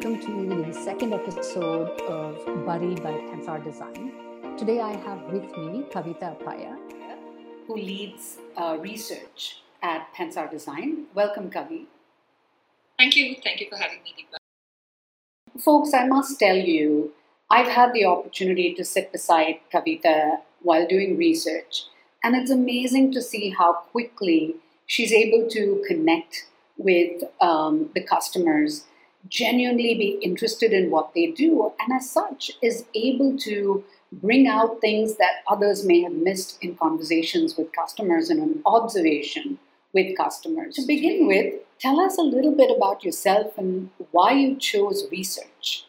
welcome to the second episode of Buddy by Pensar Design. Today I have with me Kavita Appaya, who leads uh, research at Pensar Design. Welcome, Kavi. Thank you. Thank you for having me, Deepa. Folks, I must tell you, I've had the opportunity to sit beside Kavita while doing research, and it's amazing to see how quickly she's able to connect with um, the customers genuinely be interested in what they do, and as such, is able to bring out things that others may have missed in conversations with customers and an observation with customers. To begin with, tell us a little bit about yourself and why you chose research.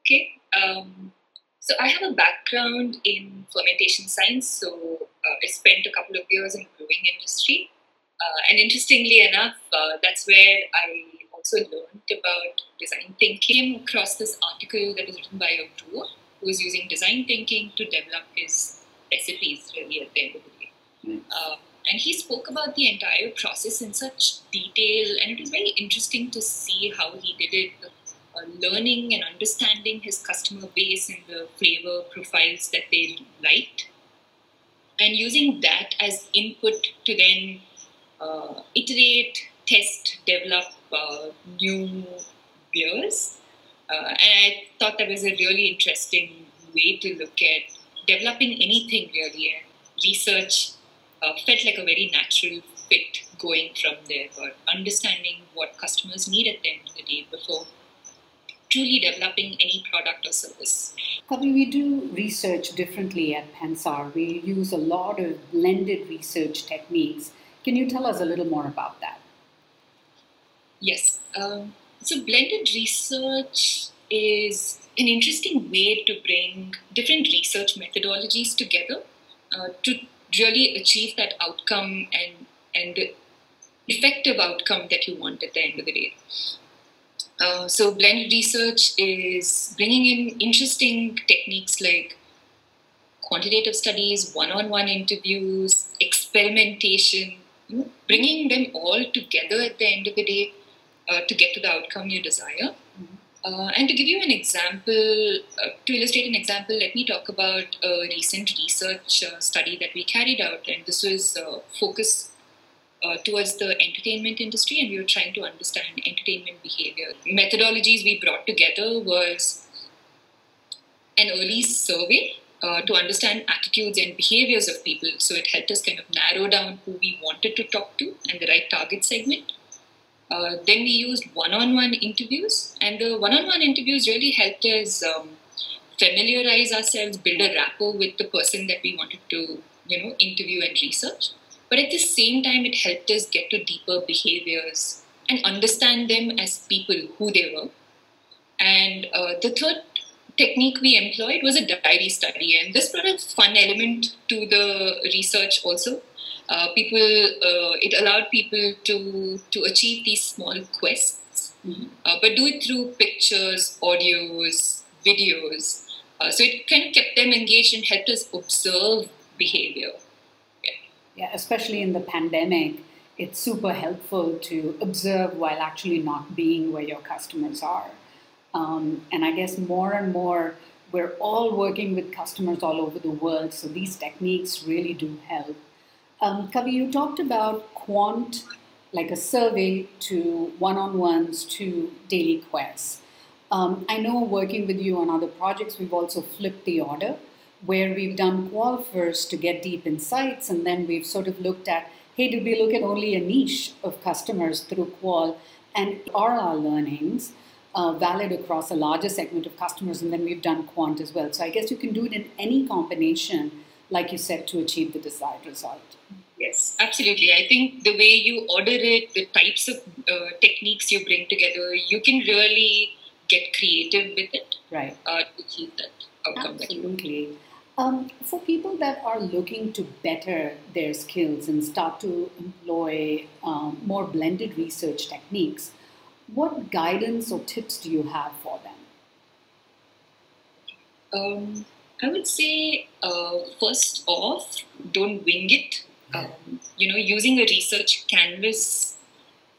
Okay. Um, so I have a background in fermentation science. So uh, I spent a couple of years in the brewing industry. Uh, and interestingly enough, uh, that's where I also learned about design thinking. Came across this article that was written by a brewer who was using design thinking to develop his recipes really at the end of the day. Mm. Uh, and he spoke about the entire process in such detail, and it was very interesting to see how he did it, uh, learning and understanding his customer base and the flavor profiles that they liked, and using that as input to then uh, iterate, test, develop uh, new beers. Uh, and I thought that was a really interesting way to look at developing anything really. And research uh, felt like a very natural fit going from there, or understanding what customers need at the end of the day before truly developing any product or service. Kavi, we do research differently at Pensar. We use a lot of blended research techniques. Can you tell us a little more about that? Yes. Um, so, blended research is an interesting way to bring different research methodologies together uh, to really achieve that outcome and and effective outcome that you want at the end of the day. Uh, so, blended research is bringing in interesting techniques like quantitative studies, one-on-one interviews, experimentation, bringing them all together at the end of the day uh, to get to the outcome you desire. Mm-hmm. Uh, and to give you an example, uh, to illustrate an example, let me talk about a recent research uh, study that we carried out, and this was uh, focused uh, towards the entertainment industry, and we were trying to understand entertainment behavior. Methodologies we brought together was an early survey uh, to understand attitudes and behaviors of people. So it helped us kind of narrow down who we wanted to talk to and the right target segment. Uh, then we used one-on-one interviews, and the one-on-one interviews really helped us um, familiarize ourselves, build a rapport with the person that we wanted to, you know, interview and research. But at the same time, it helped us get to deeper behaviors and understand them as people, who they were. And uh, the third technique we employed was a diary study, and this brought a fun element to the research also uh, people uh, it allowed people to to achieve these small quests mm-hmm. uh, but do it through pictures audios videos uh, so it kind of kept them engaged and helped us observe behavior yeah. yeah especially in the pandemic it's super helpful to observe while actually not being where your customers are um, and i guess more and more we're all working with customers all over the world so these techniques really do help um, Kavi, you talked about quant, like a survey to one on ones to daily quests. Um, I know working with you on other projects, we've also flipped the order where we've done qual first to get deep insights, and then we've sort of looked at hey, did we look at only a niche of customers through qual, and are our learnings uh, valid across a larger segment of customers, and then we've done quant as well. So I guess you can do it in any combination, like you said, to achieve the desired result. Yes, absolutely. I think the way you order it, the types of uh, techniques you bring together, you can really get creative with it. Right. Uh, to achieve that outcome. Absolutely. Um, for people that are looking to better their skills and start to employ um, more blended research techniques, what guidance or tips do you have for them? Um, I would say, uh, first off, don't wing it um, you know, using a research canvas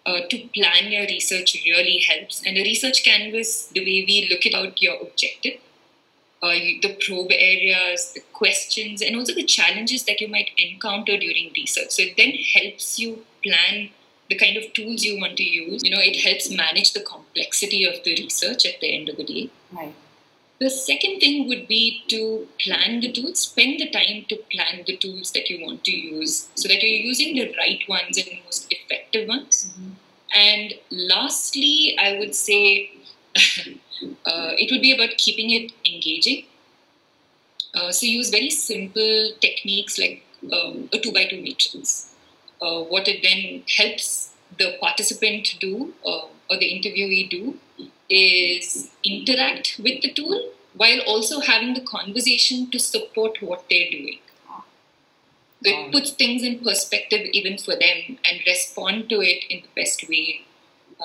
uh, to plan your research really helps. And a research canvas, the way we look at out your objective, uh, the probe areas, the questions, and also the challenges that you might encounter during research. So it then helps you plan the kind of tools you want to use. You know, it helps manage the complexity of the research at the end of the day. Right. The second thing would be to plan the tools, spend the time to plan the tools that you want to use so that you're using the right ones and most effective ones. Mm-hmm. And lastly, I would say uh, it would be about keeping it engaging. Uh, so use very simple techniques like um, a two by two matrix. Uh, what it then helps the participant do uh, or the interviewee do is interact with the tool while also having the conversation to support what they're doing. So it puts things in perspective even for them and respond to it in the best way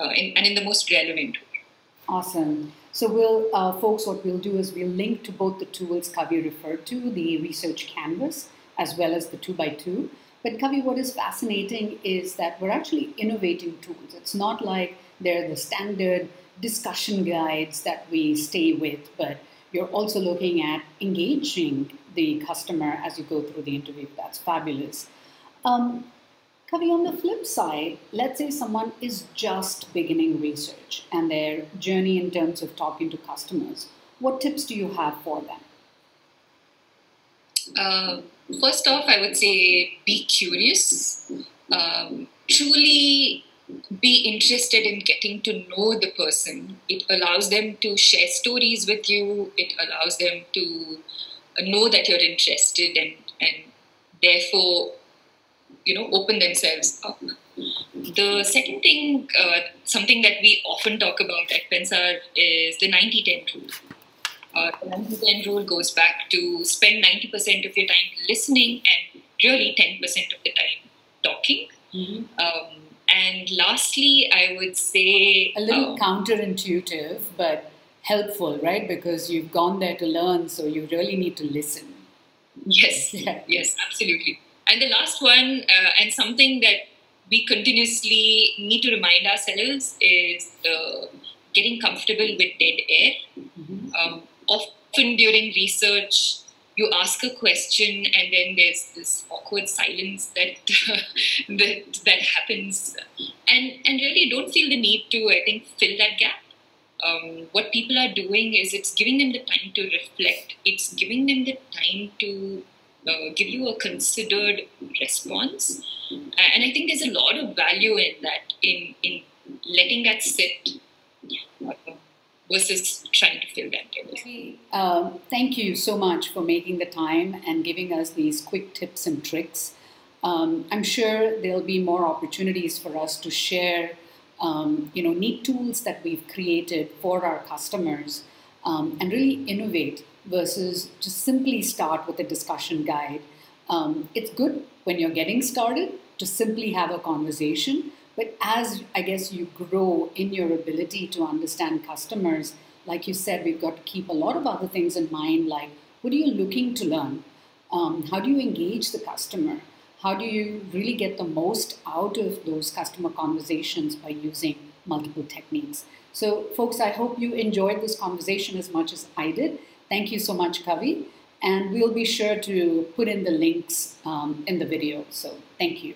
uh, in, and in the most relevant way. Awesome. So we'll, uh, folks, what we'll do is we'll link to both the tools Kavi referred to, the research canvas, as well as the two by two. But Kavi, what is fascinating is that we're actually innovating tools. It's not like they're the standard discussion guides that we stay with, but you're also looking at engaging the customer as you go through the interview. That's fabulous. Um, Kavi, on the flip side, let's say someone is just beginning research and their journey in terms of talking to customers. What tips do you have for them? Uh, first off, I would say be curious. Um, truly be interested in getting to know the person. It allows them to share stories with you. It allows them to know that you're interested and, and therefore, you know, open themselves up. The second thing, uh, something that we often talk about at Pensar is the 90-10 rule. Uh, the 90-10 rule goes back to spend 90% of your time listening and really 10% of the time talking. Mm-hmm. Um, and lastly, I would say a little um, counterintuitive, but helpful, right? Because you've gone there to learn, so you really need to listen. Yes, yeah. yes, absolutely. And the last one, uh, and something that we continuously need to remind ourselves is uh, getting comfortable with dead air. Mm-hmm. Um, often during research, you ask a question and then there's this awkward silence that that that happens. And and really don't feel the need to i think fill that gap. Um, what people are doing is it's giving them the time to reflect. It's giving them the time to uh, give you a considered response. And i think there's a lot of value in that in in letting that sit versus trying to fill that gap. Um, thank you so much for making the time and giving us these quick tips and tricks. Um, I'm sure there'll be more opportunities for us to share, um, you know, neat tools that we've created for our customers um, and really innovate versus just simply start with a discussion guide. Um, it's good when you're getting started to simply have a conversation but as I guess you grow in your ability to understand customers, like you said, we've got to keep a lot of other things in mind, like what are you looking to learn? Um, how do you engage the customer? How do you really get the most out of those customer conversations by using multiple techniques? So, folks, I hope you enjoyed this conversation as much as I did. Thank you so much, Kavi. And we'll be sure to put in the links um, in the video. So, thank you.